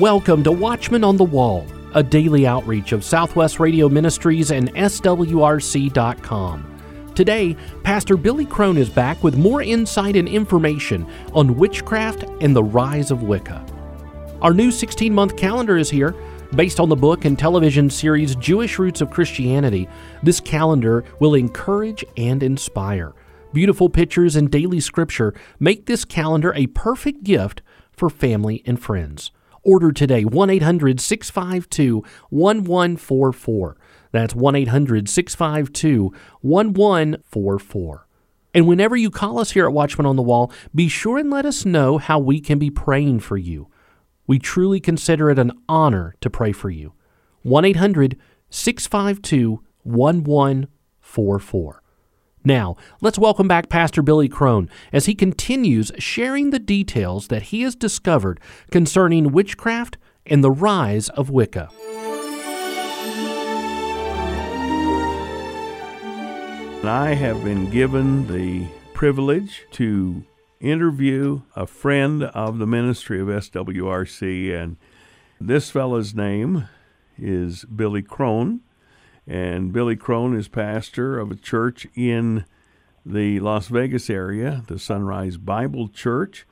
Welcome to Watchman on the Wall, a daily outreach of Southwest Radio Ministries and SWRC.com. Today, Pastor Billy Crone is back with more insight and information on witchcraft and the rise of Wicca. Our new 16 month calendar is here. Based on the book and television series Jewish Roots of Christianity, this calendar will encourage and inspire. Beautiful pictures and daily scripture make this calendar a perfect gift for family and friends. Order today 1 800 652 1144. That's 1 800 652 1144. And whenever you call us here at Watchman on the Wall, be sure and let us know how we can be praying for you. We truly consider it an honor to pray for you. 1 800 652 1144. Now, let's welcome back Pastor Billy Crone as he continues sharing the details that he has discovered concerning witchcraft and the rise of Wicca. I have been given the privilege to interview a friend of the ministry of SWRC, and this fellow's name is Billy Crone. And Billy Crone is pastor of a church in the Las Vegas area, the Sunrise Bible Church.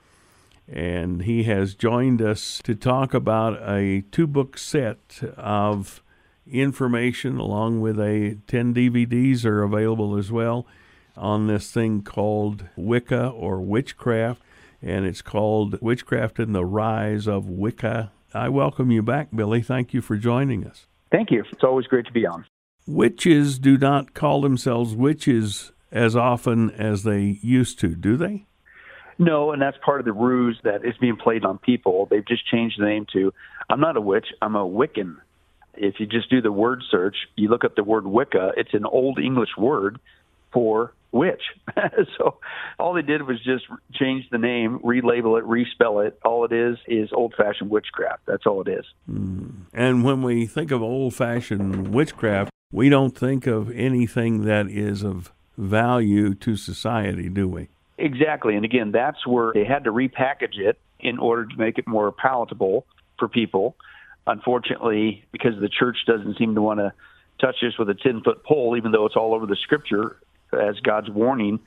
And he has joined us to talk about a two book set of information, along with a 10 DVDs are available as well on this thing called Wicca or Witchcraft. And it's called Witchcraft and the Rise of Wicca. I welcome you back, Billy. Thank you for joining us. Thank you. It's always great to be on. Witches do not call themselves witches as often as they used to, do they? No, and that's part of the ruse that is being played on people. They've just changed the name to I'm not a witch, I'm a Wiccan. If you just do the word search, you look up the word Wicca, it's an old English word for witch. so all they did was just change the name, relabel it, respell it. All it is is old fashioned witchcraft. That's all it is. Mm. And when we think of old fashioned witchcraft, we don't think of anything that is of value to society, do we? Exactly. And again, that's where they had to repackage it in order to make it more palatable for people. Unfortunately, because the church doesn't seem to want to touch this with a 10 foot pole, even though it's all over the scripture as God's warning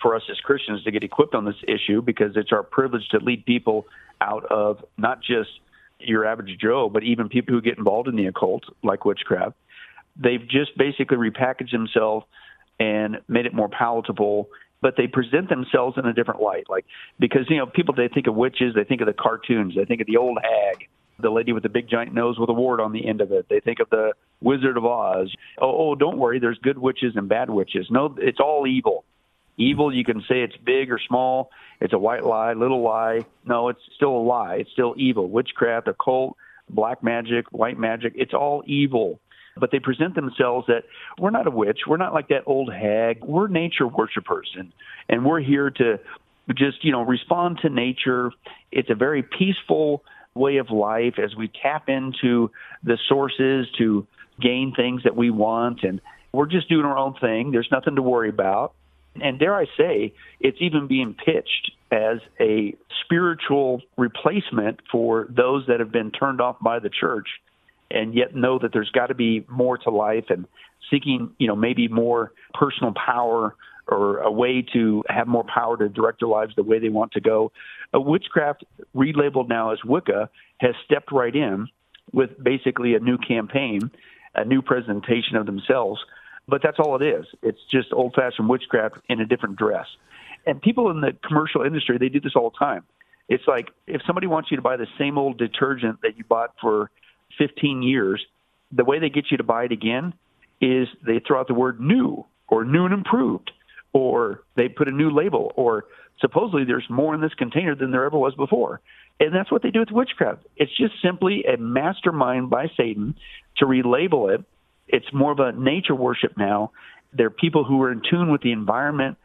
for us as Christians to get equipped on this issue because it's our privilege to lead people out of not just your average Joe, but even people who get involved in the occult, like witchcraft, They've just basically repackaged themselves and made it more palatable but they present themselves in a different light. Like because you know people they think of witches they think of the cartoons they think of the old hag the lady with the big giant nose with a wart on the end of it. They think of the wizard of oz. Oh, oh don't worry there's good witches and bad witches. No it's all evil. Evil you can say it's big or small. It's a white lie little lie. No it's still a lie. It's still evil. Witchcraft occult black magic white magic it's all evil but they present themselves that we're not a witch, we're not like that old hag, we're nature worshipers, and and we're here to just you know respond to nature. It's a very peaceful way of life as we tap into the sources to gain things that we want, and we're just doing our own thing. There's nothing to worry about. And dare I say, it's even being pitched as a spiritual replacement for those that have been turned off by the church and yet know that there's got to be more to life and seeking, you know, maybe more personal power or a way to have more power to direct their lives the way they want to go. Uh, witchcraft, relabeled now as Wicca, has stepped right in with basically a new campaign, a new presentation of themselves. But that's all it is. It's just old fashioned witchcraft in a different dress. And people in the commercial industry, they do this all the time. It's like if somebody wants you to buy the same old detergent that you bought for 15 years, the way they get you to buy it again is they throw out the word new or new and improved, or they put a new label, or supposedly there's more in this container than there ever was before. And that's what they do with witchcraft. It's just simply a mastermind by Satan to relabel it. It's more of a nature worship now. They're people who are in tune with the environment,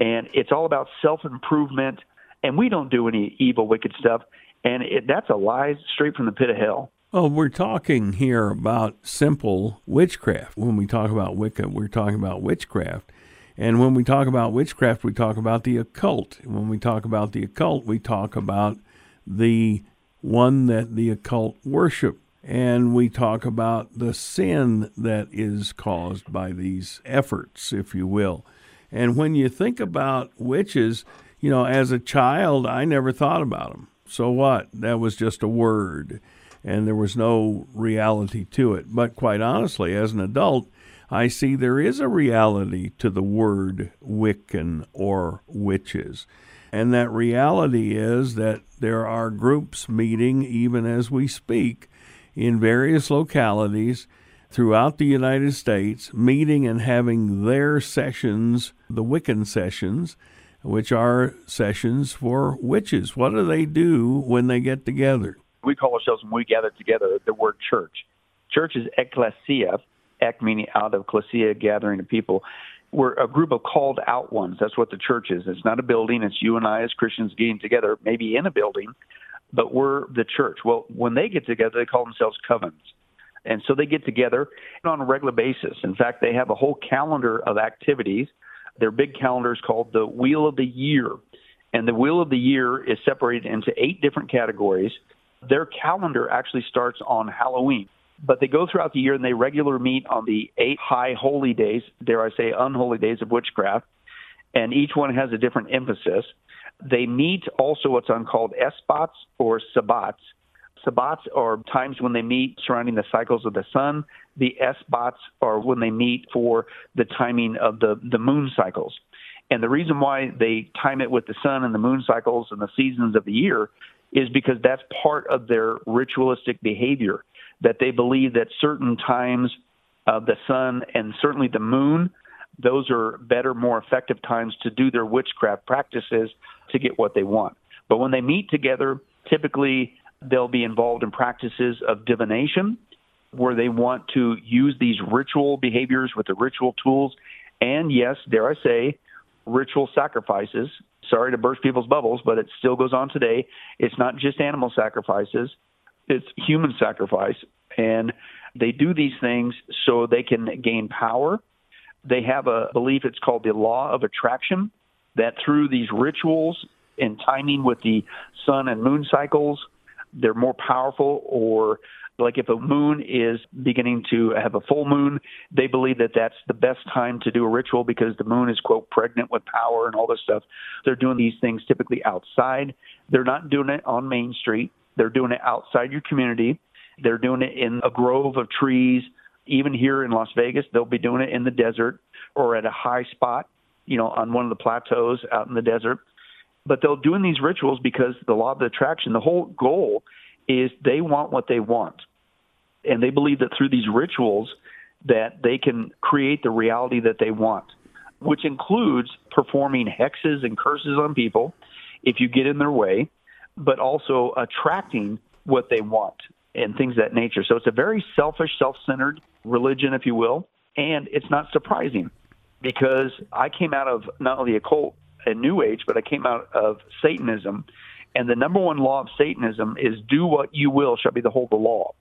and it's all about self improvement. And we don't do any evil, wicked stuff. And it, that's a lie straight from the pit of hell. Well, we're talking here about simple witchcraft. When we talk about Wicca, we're talking about witchcraft. And when we talk about witchcraft, we talk about the occult. When we talk about the occult, we talk about the one that the occult worship. And we talk about the sin that is caused by these efforts, if you will. And when you think about witches, you know, as a child, I never thought about them. So what? That was just a word, and there was no reality to it. But quite honestly, as an adult, I see there is a reality to the word Wiccan or witches. And that reality is that there are groups meeting even as we speak in various localities throughout the United States, meeting and having their sessions, the Wiccan sessions, which are sessions for witches. What do they do when they get together? We call ourselves, when we gather together, the word church. Church is ecclesia, ek meaning out of ecclesia, gathering of people we're a group of called out ones. That's what the church is. It's not a building. It's you and I as Christians getting together, maybe in a building, but we're the church. Well, when they get together, they call themselves covens. And so they get together on a regular basis. In fact, they have a whole calendar of activities. Their big calendar is called the Wheel of the Year. And the Wheel of the Year is separated into eight different categories. Their calendar actually starts on Halloween but they go throughout the year and they regularly meet on the eight high holy days, dare I say, unholy days of witchcraft, and each one has a different emphasis. They meet also what's on called esbats or sabbats. Sabbats are times when they meet surrounding the cycles of the sun. The esbats are when they meet for the timing of the, the moon cycles. And the reason why they time it with the sun and the moon cycles and the seasons of the year is because that's part of their ritualistic behavior that they believe that certain times of the sun and certainly the moon, those are better, more effective times to do their witchcraft practices to get what they want. But when they meet together, typically they'll be involved in practices of divination, where they want to use these ritual behaviors with the ritual tools, and yes, dare I say, ritual sacrifices. Sorry to burst people's bubbles, but it still goes on today. It's not just animal sacrifices it's human sacrifice. And they do these things so they can gain power. They have a belief, it's called the law of attraction, that through these rituals and timing with the sun and moon cycles, they're more powerful or like if a moon is beginning to have a full moon, they believe that that's the best time to do a ritual because the moon is, quote, pregnant with power and all this stuff. They're doing these things typically outside. They're not doing it on Main Street. They're doing it outside your community. They're doing it in a grove of trees. Even here in Las Vegas, they'll be doing it in the desert or at a high spot, you know, on one of the plateaus out in the desert. But they're doing these rituals because the law of the attraction, the whole goal is they want what they want. And they believe that through these rituals that they can create the reality that they want, which includes performing hexes and curses on people if you get in their way but also attracting what they want and things that nature. So it's a very selfish, self centered religion, if you will. And it's not surprising because I came out of not only occult and New Age, but I came out of Satanism. And the number one law of Satanism is do what you will shall be the whole of the law.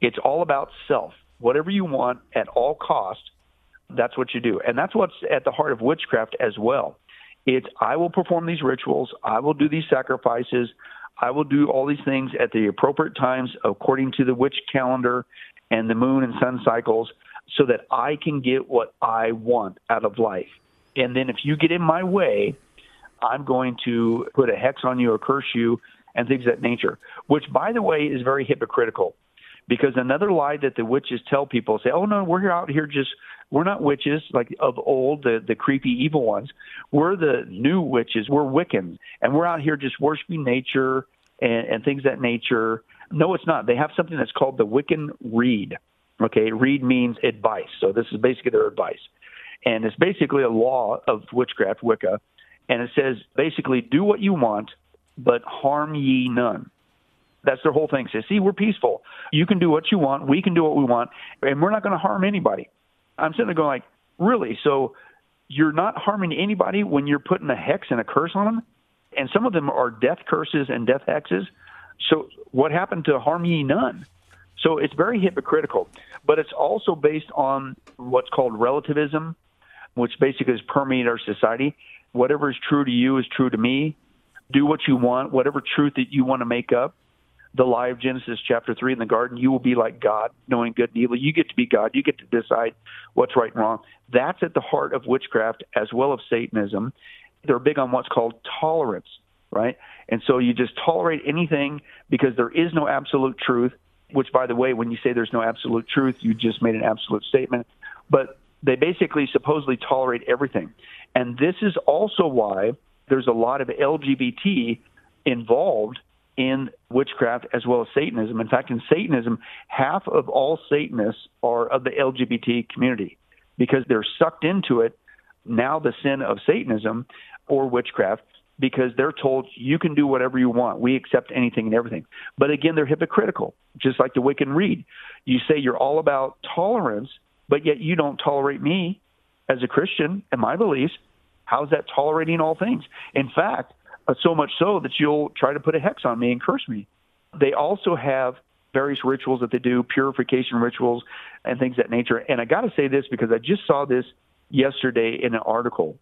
It's all about self. Whatever you want at all cost, that's what you do. And that's what's at the heart of witchcraft as well. It's I will perform these rituals, I will do these sacrifices, I will do all these things at the appropriate times according to the witch calendar and the moon and sun cycles so that I can get what I want out of life. And then if you get in my way, I'm going to put a hex on you or curse you and things of that nature, which, by the way, is very hypocritical. Because another lie that the witches tell people say, oh, no, we're out here just, we're not witches like of old, the, the creepy evil ones. We're the new witches. We're Wiccans. And we're out here just worshiping nature and, and things that nature. No, it's not. They have something that's called the Wiccan Rede. Okay, rede means advice. So this is basically their advice. And it's basically a law of witchcraft, Wicca. And it says basically do what you want, but harm ye none. That's their whole thing. Says, see, we're peaceful. You can do what you want. We can do what we want, and we're not going to harm anybody. I'm sitting there going like, really? So you're not harming anybody when you're putting a hex and a curse on them? And some of them are death curses and death hexes. So what happened to harm ye none? So it's very hypocritical, but it's also based on what's called relativism, which basically has permeated our society. Whatever is true to you is true to me. Do what you want, whatever truth that you want to make up. the lie of Genesis chapter 3 in the garden, you will be like God, knowing good and evil. You get to be God. You get to decide what's right and wrong. That's at the heart of witchcraft as well as Satanism. They're big on what's called tolerance, right? And so you just tolerate anything because there is no absolute truth, which, by the way, when you say there's no absolute truth, you just made an absolute statement. But they basically supposedly tolerate everything. And this is also why there's a lot of LGBT involved in witchcraft as well as Satanism. In fact, in Satanism, half of all Satanists are of the LGBT community because they're sucked into it now the sin of Satanism or witchcraft because they're told you can do whatever you want. We accept anything and everything. But again, they're hypocritical, just like the Wiccan Rede. You say you're all about tolerance, but yet you don't tolerate me as a Christian and my beliefs. How's that tolerating all things? In fact, uh, so much so that you'll try to put a hex on me and curse me. They also have various rituals that they do, purification rituals and things that nature. And I got to say this because I just saw this yesterday in an article.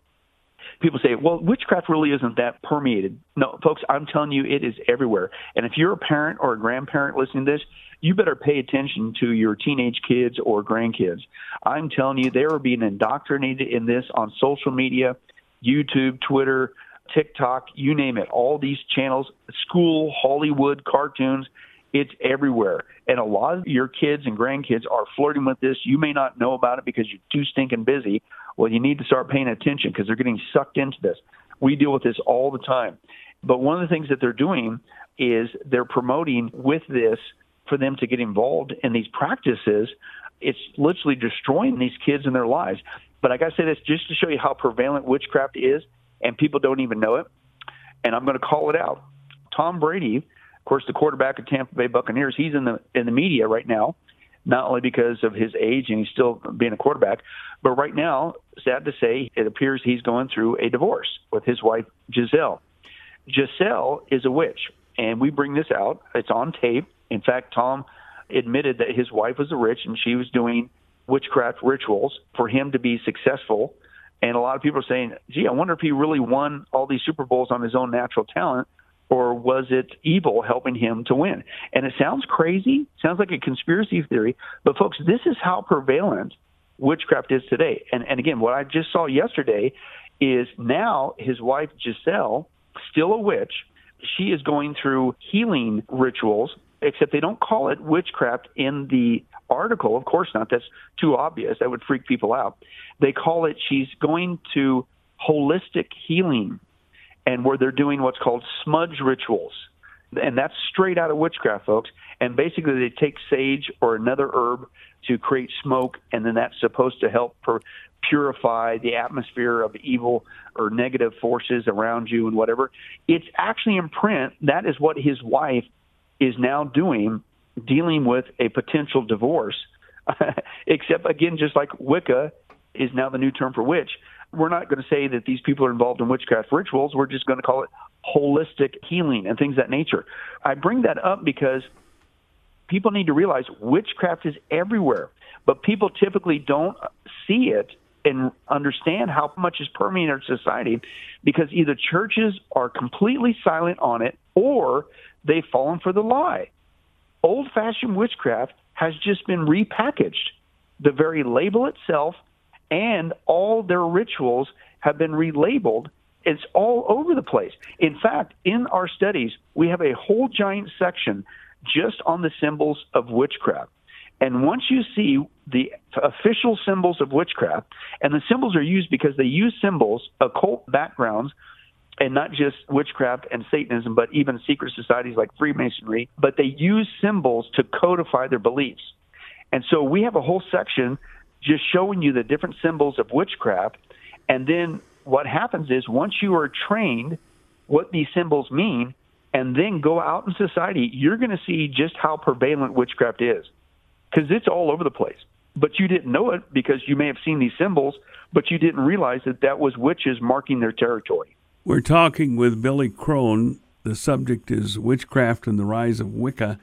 People say, well, witchcraft really isn't that permeated. No, folks, I'm telling you, it is everywhere. And if you're a parent or a grandparent listening to this, you better pay attention to your teenage kids or grandkids. I'm telling you, they are being indoctrinated in this on social media, YouTube, Twitter, TikTok, you name it, all these channels, school, Hollywood, cartoons, it's everywhere. And a lot of your kids and grandkids are flirting with this. You may not know about it because you're too stinking busy. Well, you need to start paying attention because they're getting sucked into this. We deal with this all the time. But one of the things that they're doing is they're promoting with this for them to get involved in these practices. It's literally destroying these kids and their lives. But I got to say this just to show you how prevalent witchcraft is and people don't even know it. And I'm going to call it out. Tom Brady, of course, the quarterback of Tampa Bay Buccaneers, he's in the in the media right now, not only because of his age and he's still being a quarterback, but right now, sad to say, it appears he's going through a divorce with his wife Gisele. Gisele is a witch, and we bring this out. It's on tape. In fact, Tom admitted that his wife was a witch and she was doing witchcraft rituals for him to be successful and a lot of people are saying, gee, I wonder if he really won all these Super Bowls on his own natural talent, or was it evil helping him to win? And it sounds crazy, sounds like a conspiracy theory, but folks, this is how prevalent witchcraft is today. And, and again, what I just saw yesterday is now his wife, Gisele, still a witch, she is going through healing rituals, except they don't call it witchcraft in the article. Of course not. That's too obvious. That would freak people out. They call it she's going to holistic healing and where they're doing what's called smudge rituals. And that's straight out of witchcraft, folks. And basically, they take sage or another herb to create smoke, and then that's supposed to help purify the atmosphere of evil or negative forces around you and whatever. It's actually in print. That is what his wife is now doing, dealing with a potential divorce. Except, again, just like Wicca is now the new term for witch. We're not going to say that these people are involved in witchcraft rituals. We're just going to call it holistic healing and things that nature. I bring that up because people need to realize witchcraft is everywhere, but people typically don't see it and understand how much is permeating our society because either churches are completely silent on it or they've fallen for the lie. Old fashioned witchcraft has just been repackaged. The very label itself and all their rituals have been relabeled. It's all over the place. In fact, in our studies, we have a whole giant section just on the symbols of witchcraft. And once you see the official symbols of witchcraft, and the symbols are used because they use symbols, occult backgrounds, and not just witchcraft and Satanism, but even secret societies like Freemasonry, but they use symbols to codify their beliefs. And so we have a whole section just showing you the different symbols of witchcraft. And then what happens is once you are trained what these symbols mean, and then go out in society, you're going to see just how prevalent witchcraft is because it's all over the place. But you didn't know it because you may have seen these symbols, but you didn't realize that that was witches marking their territory. We're talking with Billy Crone. The subject is witchcraft and the rise of Wicca.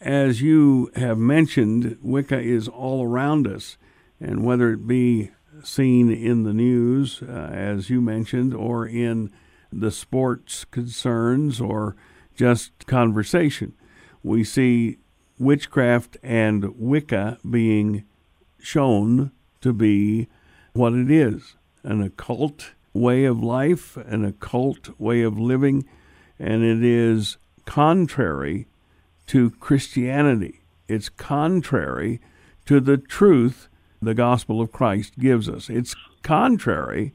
As you have mentioned, Wicca is all around us and whether it be seen in the news, uh, as you mentioned, or in the sports concerns or just conversation. we see witchcraft and Wicca being shown to be what it is an occult way of life, an occult way of living, and it is contrary to Christianity. It's contrary to the truth the gospel of Christ gives us. It's contrary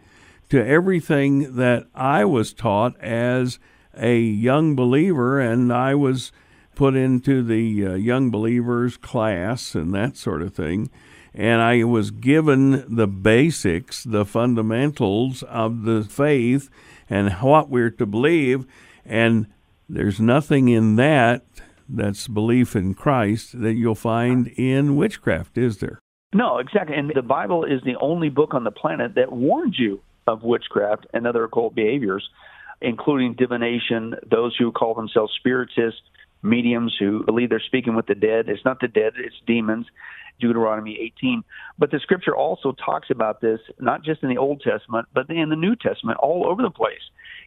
to everything that I was taught as a young believer, and I was put into the uh, young believers class and that sort of thing. And I was given the basics, the fundamentals of the faith and what we're to believe. And there's nothing in that that's belief in Christ that you'll find in witchcraft, is there? No, exactly. And the Bible is the only book on the planet that warns you of witchcraft and other occult behaviors, including divination, those who call themselves spiritists, mediums who believe they're speaking with the dead. It's not the dead, it's demons. Deuteronomy 18. But the scripture also talks about this, not just in the Old Testament, but in the New Testament, all over the place.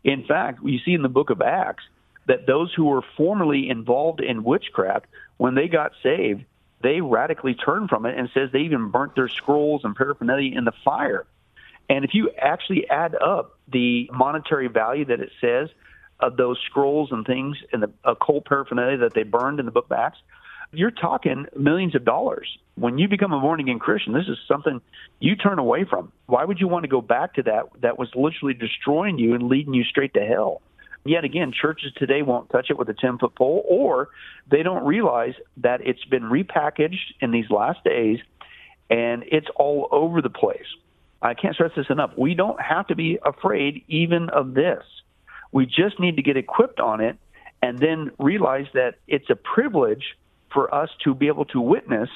In fact, you see in the book of Acts that those who were formerly involved in witchcraft, when they got saved, they radically turned from it and says they even burnt their scrolls and paraphernalia in the fire. And if you actually add up the monetary value that it says of those scrolls and things and the occult paraphernalia that they burned in the book of Acts, you're talking millions of dollars. When you become a born again Christian, this is something you turn away from. Why would you want to go back to that that was literally destroying you and leading you straight to hell? Yet again, churches today won't touch it with a 10 foot pole, or they don't realize that it's been repackaged in these last days and it's all over the place. I can't stress this enough. We don't have to be afraid even of this. We just need to get equipped on it and then realize that it's a privilege for us to be able to witness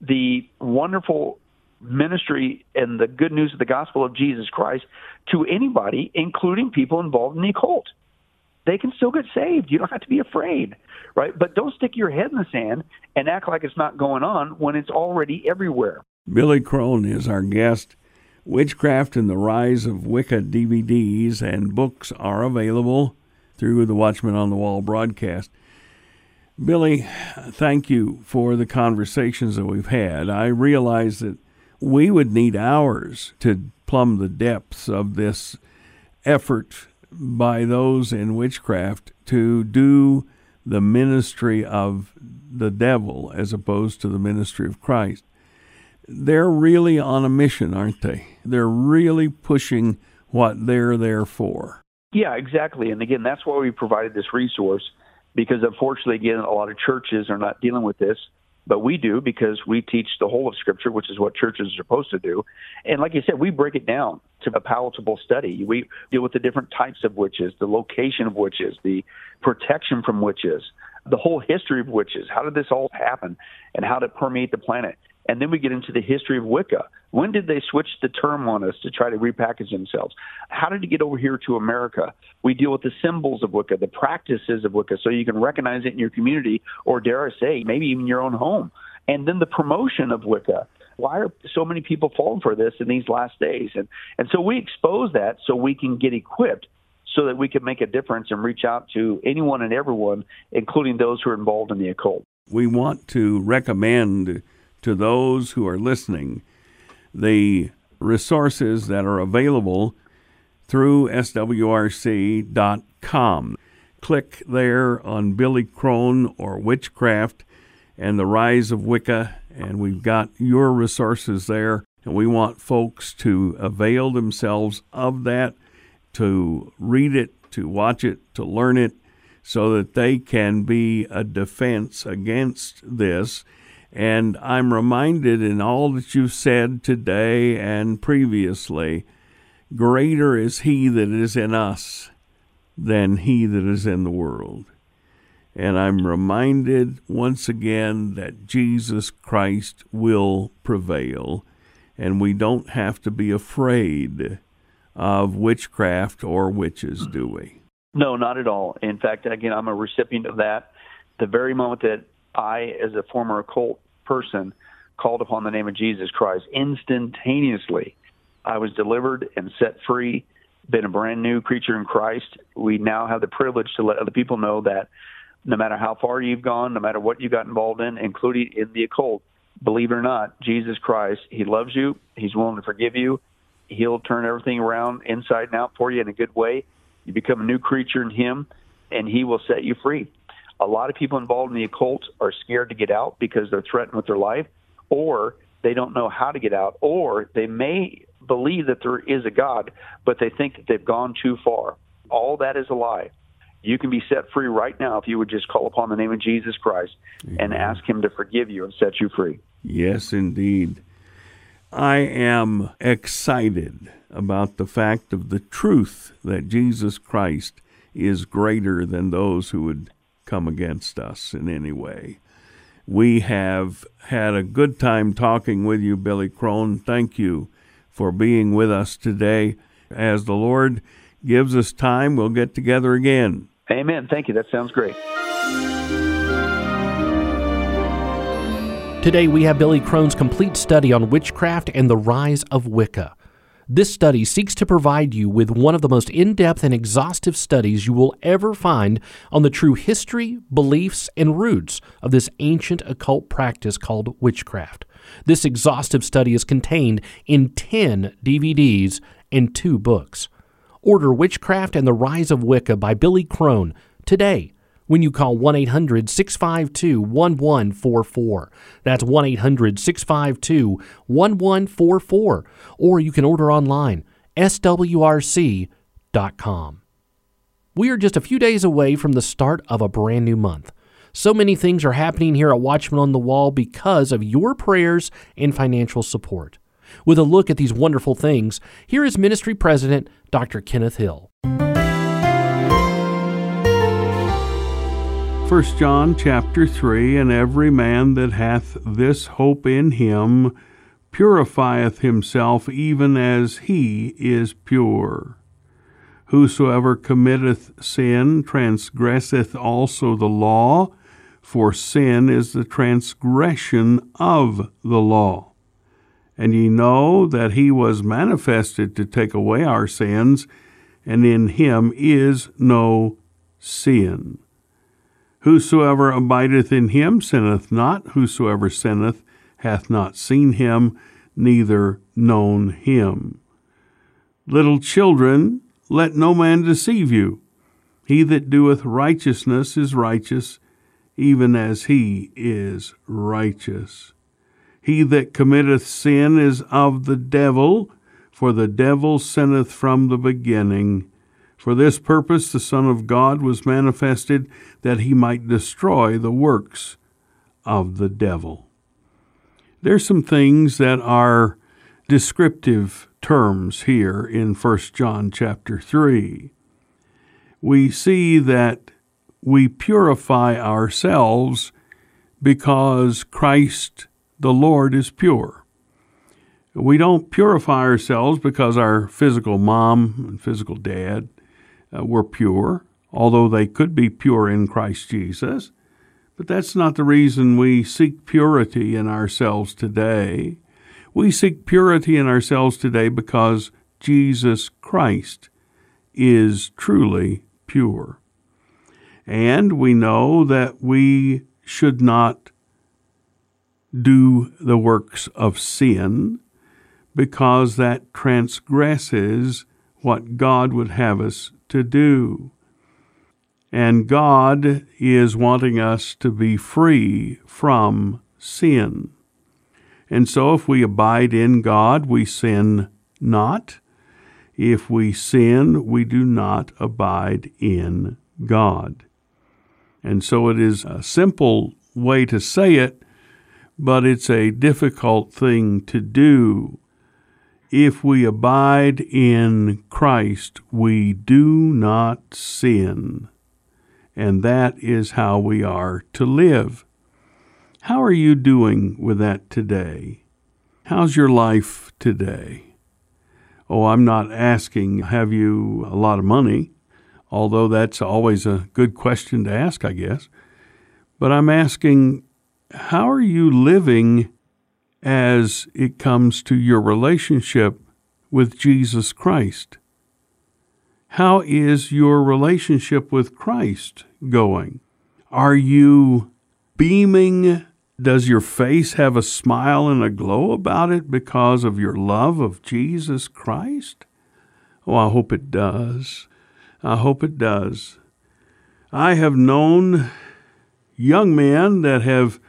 the wonderful ministry and the good news of the gospel of Jesus Christ to anybody, including people involved in the occult. They can still get saved. You don't have to be afraid, right? But don't stick your head in the sand and act like it's not going on when it's already everywhere. Billy Crone is our guest. Witchcraft and the Rise of Wicca DVDs and books are available through the Watchman on the Wall broadcast. Billy, thank you for the conversations that we've had. I realize that we would need hours to plumb the depths of this effort by those in witchcraft to do the ministry of the devil as opposed to the ministry of Christ they're really on a mission, aren't they? They're really pushing what they're there for. Yeah, exactly. And again, that's why we provided this resource because unfortunately, again, a lot of churches are not dealing with this, but we do because we teach the whole of Scripture, which is what churches are supposed to do. And like you said, we break it down to a palatable study. We deal with the different types of witches, the location of witches, the protection from witches, the whole history of witches. How did this all happen, and how did it permeate the planet? And then we get into the history of Wicca. When did they switch the term on us to try to repackage themselves? How did it get over here to America? We deal with the symbols of Wicca, the practices of Wicca, so you can recognize it in your community, or dare I say, maybe even your own home. And then the promotion of Wicca. Why are so many people falling for this in these last days? And and so we expose that so we can get equipped so that we can make a difference and reach out to anyone and everyone, including those who are involved in the occult. We want to recommend to those who are listening the resources that are available through swrc.com. Click there on Billy Crone or Witchcraft and the Rise of Wicca, and we've got your resources there. And we want folks to avail themselves of that, to read it, to watch it, to learn it, so that they can be a defense against this and I'm reminded in all that you've said today and previously greater is He that is in us than He that is in the world. And I'm reminded once again that Jesus Christ will prevail, and we don't have to be afraid of witchcraft or witches, do we? No, not at all. In fact, again, I'm a recipient of that. The very moment that I, as a former occult person called upon the name of Jesus Christ, instantaneously I was delivered and set free, been a brand new creature in Christ. We now have the privilege to let other people know that no matter how far you've gone, no matter what you got involved in, including in the occult. Believe it or not, Jesus Christ, He loves you. He's willing to forgive you. He'll turn everything around inside and out for you in a good way. You become a new creature in Him, and He will set you free. A lot of people involved in the occult are scared to get out because they're threatened with their life, or they don't know how to get out, or they may believe that there is a God, but they think that they've gone too far. All that is a lie. You can be set free right now if you would just call upon the name of Jesus Christ Amen. and ask Him to forgive you and set you free. Yes, indeed. I am excited about the fact of the truth that Jesus Christ is greater than those who would come against us in any way. We have had a good time talking with you, Billy Crone. Thank you for being with us today. As the Lord gives us time, we'll get together again. Amen. Thank you. That sounds great. Today we have Billy Crone's complete study on witchcraft and the rise of Wicca. This study seeks to provide you with one of the most in depth and exhaustive studies you will ever find on the true history, beliefs, and roots of this ancient occult practice called witchcraft. This exhaustive study is contained in 10 DVDs and two books. Order Witchcraft and the Rise of Wicca by Billy Crone today when you call 1 800 652 1144. That's 1 800 652 1144. Or you can order online, swrc.com. We are just a few days away from the start of a brand new month. So many things are happening here at Watchman on the Wall because of your prayers and financial support. With a look at these wonderful things, here is Ministry President Dr. Kenneth Hill. 1 John chapter 3 And every man that hath this hope in him purifieth himself even as he is pure. Whosoever committeth sin transgresseth also the law, for sin is the transgression of the law. And ye know that he was manifested to take away our sins, and in him is no sin. Whosoever abideth in him sinneth not, whosoever sinneth hath not seen him, neither known him. Little children, let no man deceive you. He that doeth righteousness is righteous, even as he is righteous. He that committeth sin is of the devil, for the devil sinneth from the beginning. For this purpose the Son of God was manifested, that he might destroy the works of the devil. There's some things that are descriptive terms here in 1 John chapter 3. We see that we purify ourselves because Christ the Lord is pure. We don't purify ourselves because our physical mom and physical dad Uh, were pure, although they could be pure in Christ Jesus. But that's not the reason we seek purity in ourselves today. We seek purity in ourselves today because Jesus Christ is truly pure. And we know that we should not do the works of sin because that transgresses what God would have us to do. And God is wanting us to be free from sin. And so if we abide in God, we sin not. If we sin, we do not abide in God. And so it is a simple way to say it, but it's a difficult thing to do. If we abide in Christ, we do not sin. And that is how we are to live. How are you doing with that today? How's your life today? Oh, I'm not asking, have you a lot of money? Although that's always a good question to ask, I guess. But I'm asking, how are you living as it comes to your relationship with Jesus Christ? How is your relationship with Christ going? Are you beaming? Does your face have a smile and a glow about it because of your love of Jesus Christ? Oh, I hope it does. I hope it does. I have known young men that have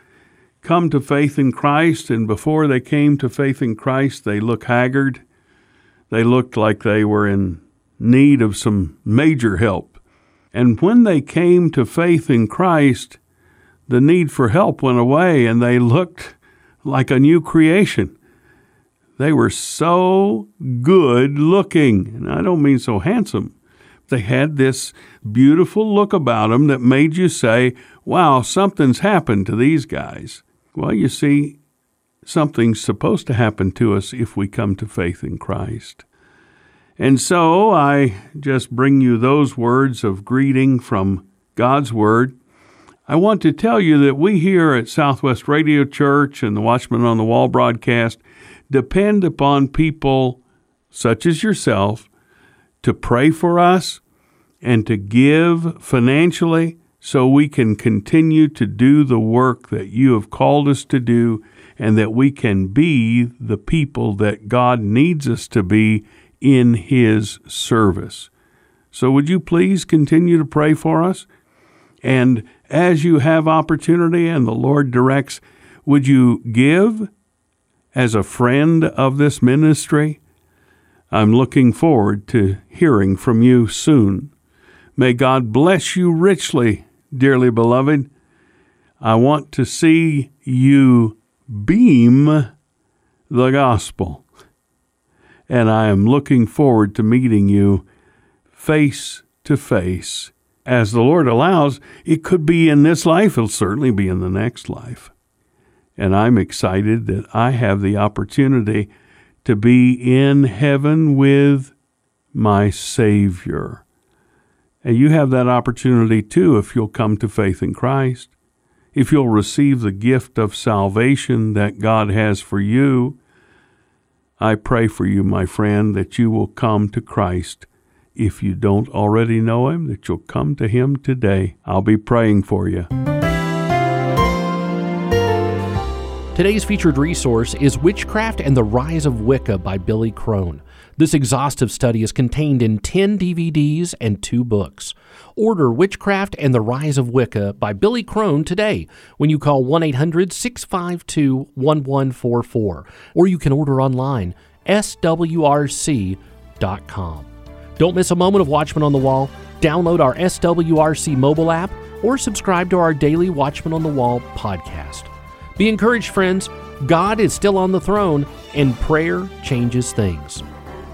come to faith in Christ, and before they came to faith in Christ, they look haggard. They looked like they were in need of some major help. And when they came to faith in Christ, the need for help went away and they looked like a new creation. They were so good looking. And I don't mean so handsome. They had this beautiful look about them that made you say, wow, something's happened to these guys. Well, you see, something's supposed to happen to us if we come to faith in Christ. And so I just bring you those words of greeting from God's Word. I want to tell you that we here at Southwest Radio Church and the Watchman on the Wall broadcast depend upon people such as yourself to pray for us and to give financially so we can continue to do the work that you have called us to do and that we can be the people that God needs us to be in His service. So, would you please continue to pray for us? And as you have opportunity and the Lord directs, would you give as a friend of this ministry? I'm looking forward to hearing from you soon. May God bless you richly, dearly beloved. I want to see you beam the gospel. And I am looking forward to meeting you face to face. As the Lord allows, it could be in this life, it'll certainly be in the next life. And I'm excited that I have the opportunity to be in heaven with my Savior. And you have that opportunity too if you'll come to faith in Christ, if you'll receive the gift of salvation that God has for you. I pray for you, my friend, that you will come to Christ. If you don't already know Him, that you'll come to Him today. I'll be praying for you. Today's featured resource is Witchcraft and the Rise of Wicca by Billy Crone. This exhaustive study is contained in 10 DVDs and two books. Order Witchcraft and the Rise of Wicca by Billy Crone today when you call 1 800 652 1144, or you can order online swrc.com. Don't miss a moment of Watchmen on the Wall. Download our SWRC mobile app or subscribe to our daily Watchmen on the Wall podcast. Be encouraged, friends. God is still on the throne, and prayer changes things.